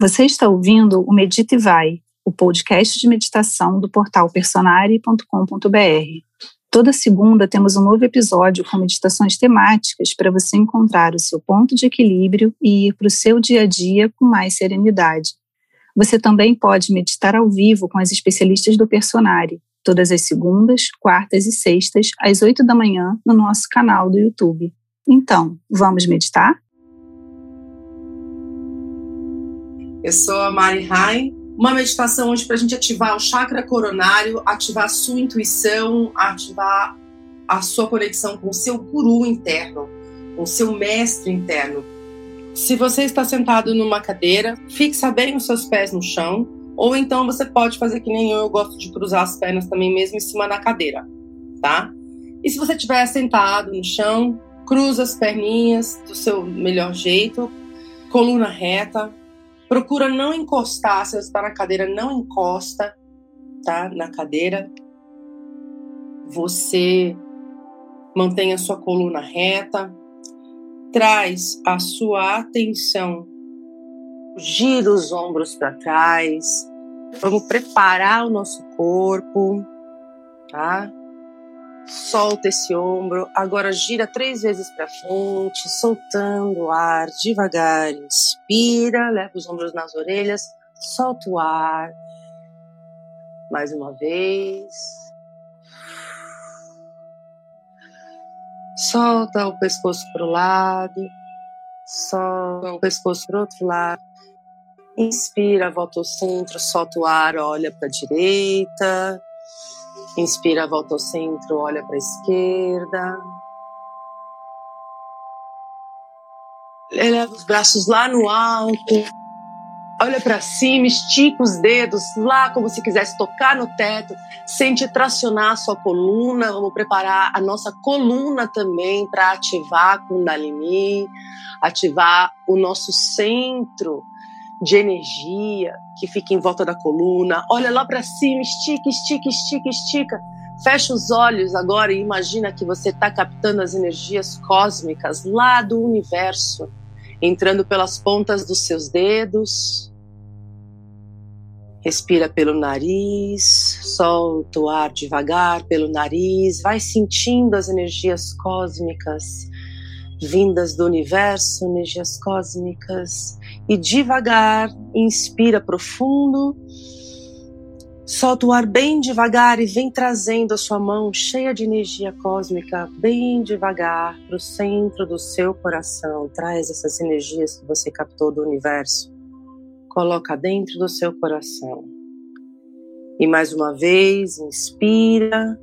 Você está ouvindo o Medita e Vai, o podcast de meditação do portal personare.com.br. Toda segunda temos um novo episódio com meditações temáticas para você encontrar o seu ponto de equilíbrio e ir para o seu dia a dia com mais serenidade. Você também pode meditar ao vivo com as especialistas do Personare, todas as segundas, quartas e sextas, às oito da manhã, no nosso canal do YouTube. Então, vamos meditar? Eu sou a Mari Rain. Uma meditação hoje para a gente ativar o chakra coronário, ativar a sua intuição, ativar a sua conexão com o seu guru interno, com o seu mestre interno. Se você está sentado numa cadeira, fixa bem os seus pés no chão, ou então você pode fazer que nem eu, eu gosto de cruzar as pernas também mesmo em cima da cadeira, tá? E se você estiver sentado no chão, cruza as perninhas do seu melhor jeito, coluna reta, Procura não encostar, se você está na cadeira, não encosta, tá? Na cadeira. Você mantenha a sua coluna reta, traz a sua atenção, gira os ombros para trás. Vamos preparar o nosso corpo, tá? Solta esse ombro. Agora gira três vezes para frente, soltando o ar devagar. Inspira, leva os ombros nas orelhas, solta o ar. Mais uma vez. Solta o pescoço para o lado, solta o pescoço para o outro lado. Inspira, volta ao centro, solta o ar, olha para a direita. Inspira, volta ao centro, olha para a esquerda. Eleva os braços lá no alto. Olha para cima, estica os dedos lá como se quisesse tocar no teto. Sente tracionar a sua coluna. Vamos preparar a nossa coluna também para ativar a Kundalini, ativar o nosso centro de energia que fica em volta da coluna. Olha lá para cima, estica, estica, estica, estica. Fecha os olhos agora e imagina que você está captando as energias cósmicas lá do universo, entrando pelas pontas dos seus dedos. Respira pelo nariz, solta o ar devagar pelo nariz, vai sentindo as energias cósmicas vindas do universo, energias cósmicas, e devagar inspira profundo, solta o ar bem devagar e vem trazendo a sua mão cheia de energia cósmica bem devagar para o centro do seu coração. Traz essas energias que você captou do universo, coloca dentro do seu coração. E mais uma vez, inspira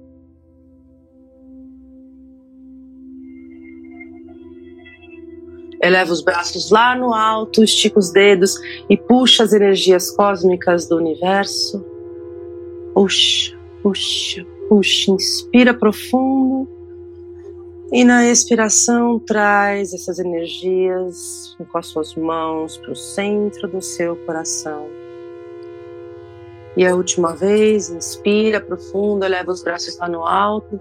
Eleva os braços lá no alto, estica os dedos e puxa as energias cósmicas do universo. Puxa, puxa, puxa. Inspira profundo. E na expiração, traz essas energias com as suas mãos para o centro do seu coração. E a última vez, inspira profundo, eleva os braços lá no alto,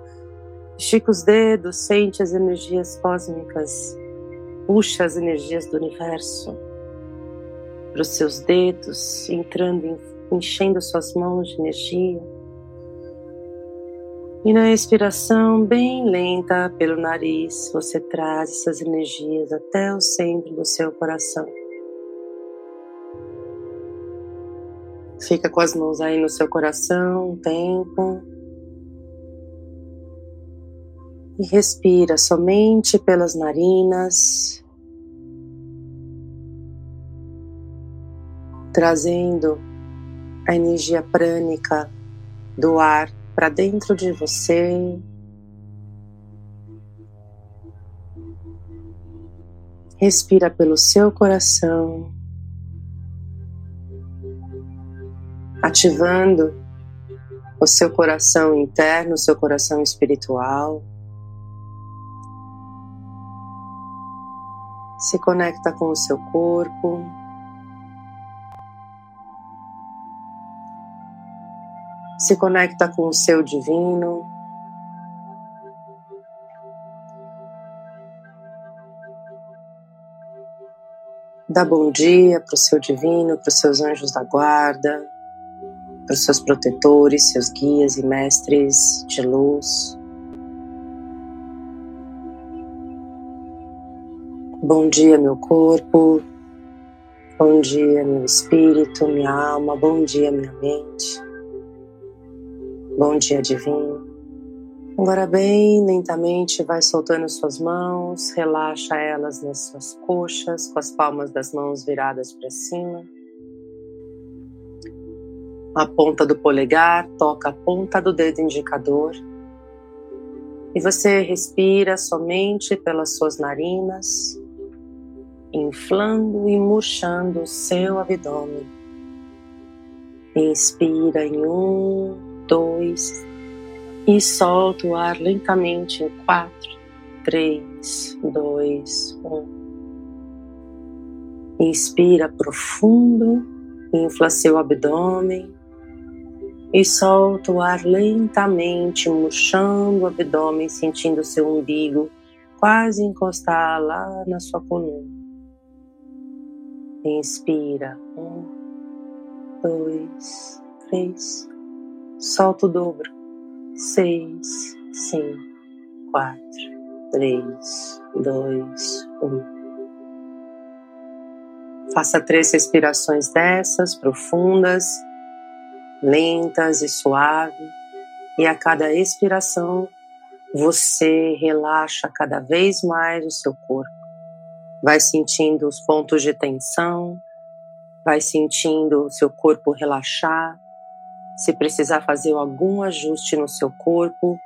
estica os dedos, sente as energias cósmicas Puxa as energias do universo para os seus dedos, entrando, enchendo suas mãos de energia. E na expiração, bem lenta pelo nariz, você traz essas energias até o centro do seu coração. Fica com as mãos aí no seu coração um tempo. E respira somente pelas narinas, trazendo a energia prânica do ar para dentro de você. Respira pelo seu coração, ativando o seu coração interno, o seu coração espiritual. Se conecta com o seu corpo. Se conecta com o seu divino. Dá bom dia para o seu divino, para os seus anjos da guarda, para os seus protetores, seus guias e mestres de luz. Bom dia, meu corpo. Bom dia, meu espírito, minha alma. Bom dia, minha mente. Bom dia, divino. Agora, bem lentamente, vai soltando suas mãos, relaxa elas nas suas coxas, com as palmas das mãos viradas para cima. A ponta do polegar toca a ponta do dedo indicador. E você respira somente pelas suas narinas, inflando e murchando o seu abdômen. Inspira em um, dois, e solta o ar lentamente em 4, 3, 2, 1. Inspira profundo, infla seu abdômen e solta o ar lentamente, murchando o abdômen, sentindo seu umbigo quase encostar lá na sua coluna. Inspira, um, dois, três, solta o dobro seis, cinco, quatro, três, dois, um. Faça três respirações dessas profundas, lentas e suaves, e a cada expiração você relaxa cada vez mais o seu corpo. Vai sentindo os pontos de tensão, vai sentindo o seu corpo relaxar, se precisar fazer algum ajuste no seu corpo,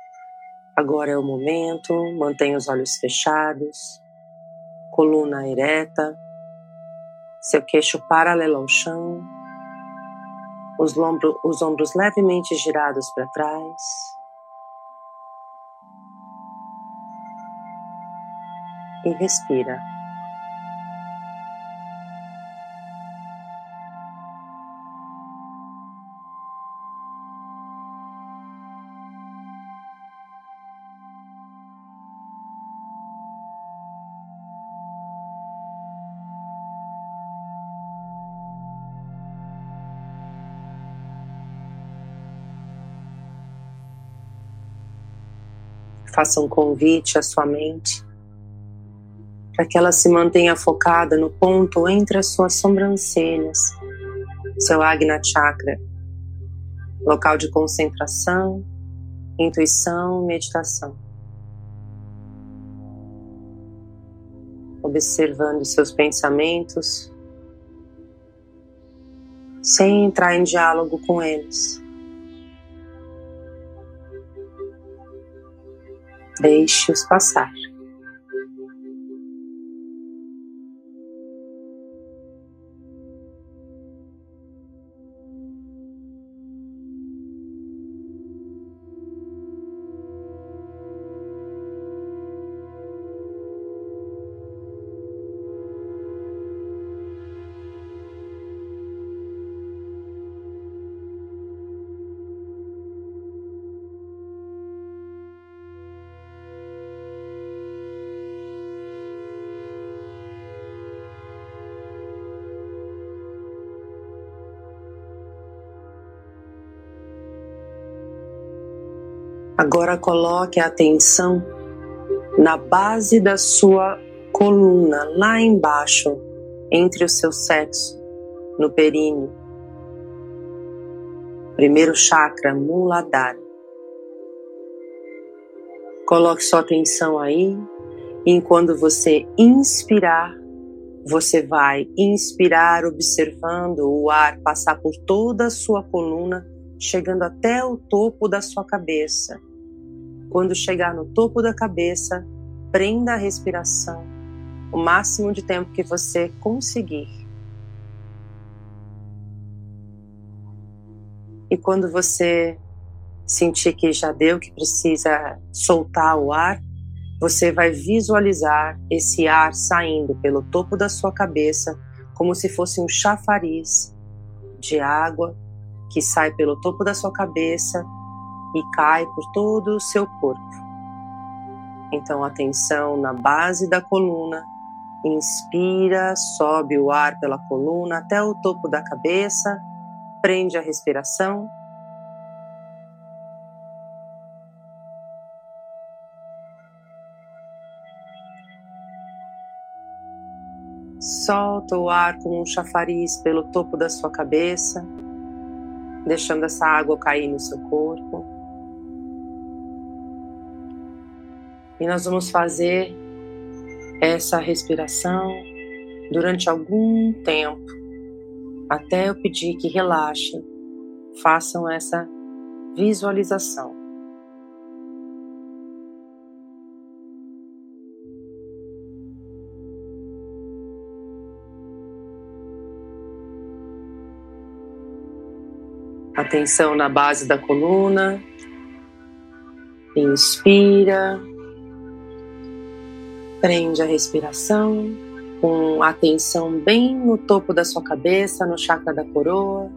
agora é o momento. Mantenha os olhos fechados, coluna ereta, seu queixo paralelo ao chão, os, lombro, os ombros levemente girados para trás. E respira. Faça um convite à sua mente para que ela se mantenha focada no ponto entre as suas sobrancelhas, seu Agna Chakra, local de concentração, intuição, meditação. Observando seus pensamentos, sem entrar em diálogo com eles. Deixe-os passar. Agora coloque a atenção na base da sua coluna, lá embaixo, entre o seu sexo, no períneo. Primeiro chakra, Muladhara. Coloque sua atenção aí e quando você inspirar, você vai inspirar observando o ar passar por toda a sua coluna, chegando até o topo da sua cabeça. Quando chegar no topo da cabeça, prenda a respiração o máximo de tempo que você conseguir. E quando você sentir que já deu, que precisa soltar o ar, você vai visualizar esse ar saindo pelo topo da sua cabeça, como se fosse um chafariz de água que sai pelo topo da sua cabeça e cai por todo o seu corpo. Então, atenção na base da coluna, Inspira, sobe o ar pela coluna até o topo da cabeça, prende a respiração. Solta o ar como um chafariz pelo topo da sua cabeça, deixando essa água cair no seu corpo. E nós vamos fazer essa respiração durante algum tempo, até eu pedir que relaxem, façam essa visualização. Atenção na base da coluna. Inspira. Prende a respiração com atenção bem no topo da sua cabeça, no chakra da coroa.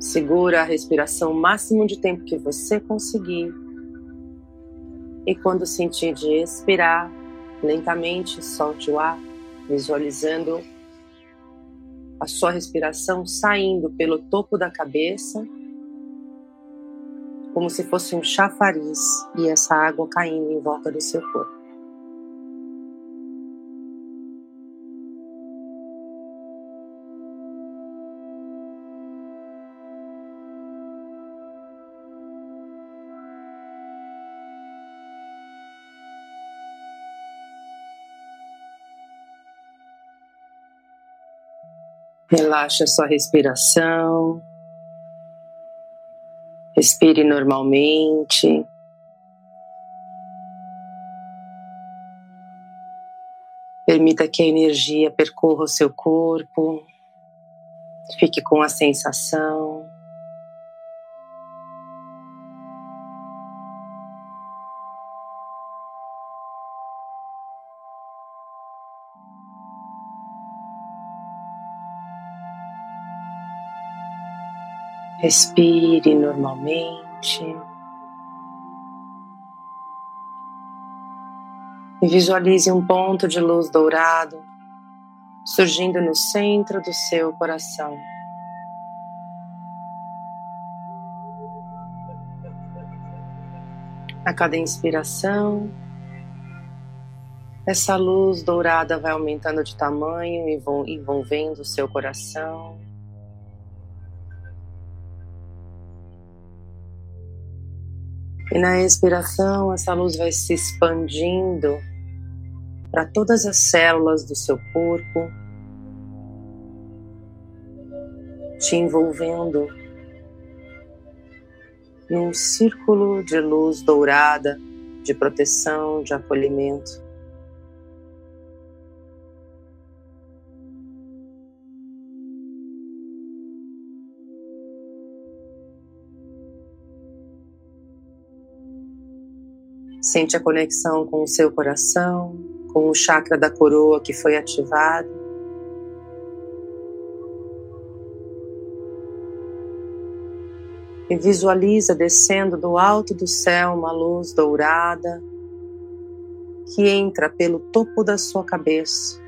Segura a respiração o máximo de tempo que você conseguir. E quando sentir de expirar, lentamente solte o ar, visualizando a sua respiração saindo pelo topo da cabeça, como se fosse um chafariz e essa água caindo em volta do seu corpo. Relaxa sua respiração. Respire normalmente. Permita que a energia percorra o seu corpo. Fique com a sensação. Respire normalmente. E visualize um ponto de luz dourado surgindo no centro do seu coração. A cada inspiração, essa luz dourada vai aumentando de tamanho, envolvendo o seu coração. E na expiração, essa luz vai se expandindo para todas as células do seu corpo, te envolvendo num círculo de luz dourada, de proteção, de acolhimento. Sente a conexão com o seu coração, com o chakra da coroa que foi ativado. E visualiza descendo do alto do céu uma luz dourada que entra pelo topo da sua cabeça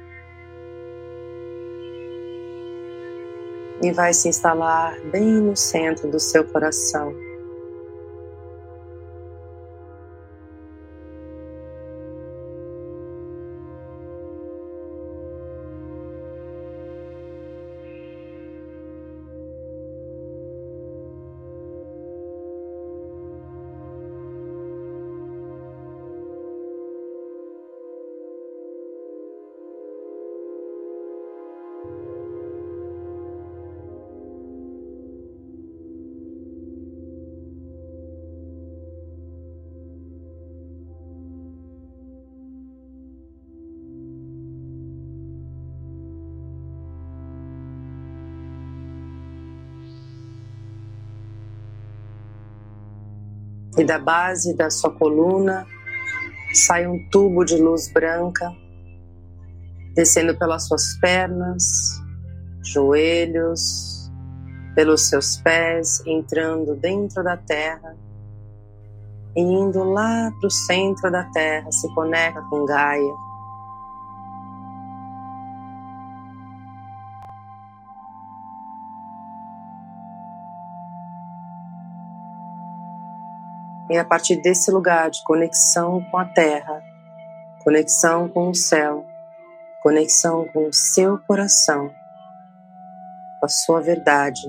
e vai se instalar bem no centro do seu coração. E da base da sua coluna sai um tubo de luz branca descendo pelas suas pernas, joelhos, pelos seus pés, entrando dentro da terra e indo lá para o centro da terra, se conecta com Gaia. E a partir desse lugar de conexão com a terra, conexão com o céu, conexão com o seu coração, com a sua verdade,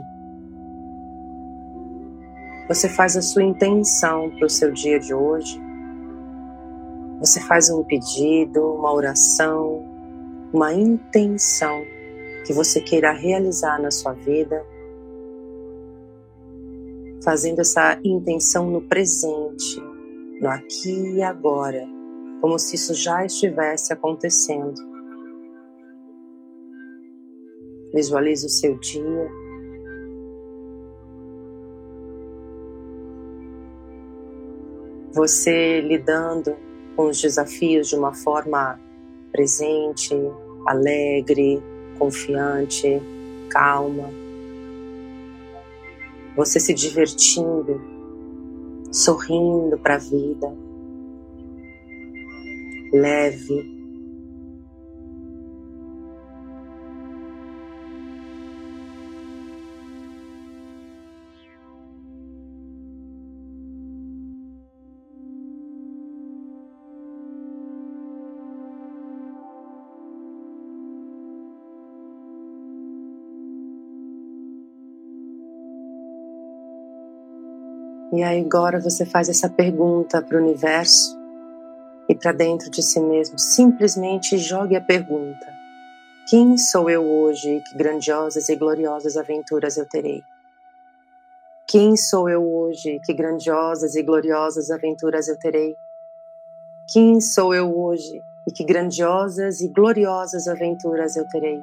você faz a sua intenção para o seu dia de hoje. Você faz um pedido, uma oração, uma intenção que você queira realizar na sua vida, fazendo essa intenção no presente, no aqui e agora, como se isso já estivesse acontecendo. Visualize o seu dia você lidando com os desafios de uma forma presente, alegre, confiante, calma. Você se divertindo, sorrindo para a vida, leve, E aí agora você faz essa pergunta para o universo e para dentro de si mesmo. Simplesmente jogue a pergunta: Quem sou eu hoje e que grandiosas e gloriosas aventuras eu terei? Quem sou eu hoje e que grandiosas e gloriosas aventuras eu terei? Quem sou eu hoje e que grandiosas e gloriosas aventuras eu terei?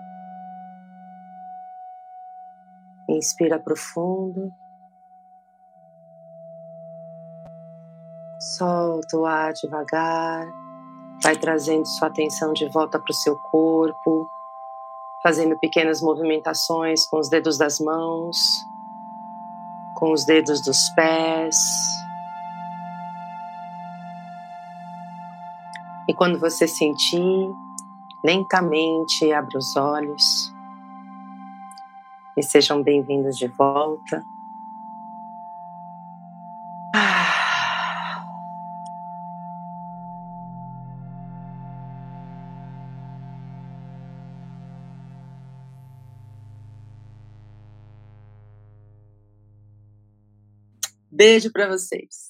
Inspira profundo. Solta o ar devagar, vai trazendo sua atenção de volta para o seu corpo, fazendo pequenas movimentações com os dedos das mãos, com os dedos dos pés. E quando você sentir, lentamente abra os olhos e sejam bem-vindos de volta. Beijo para vocês.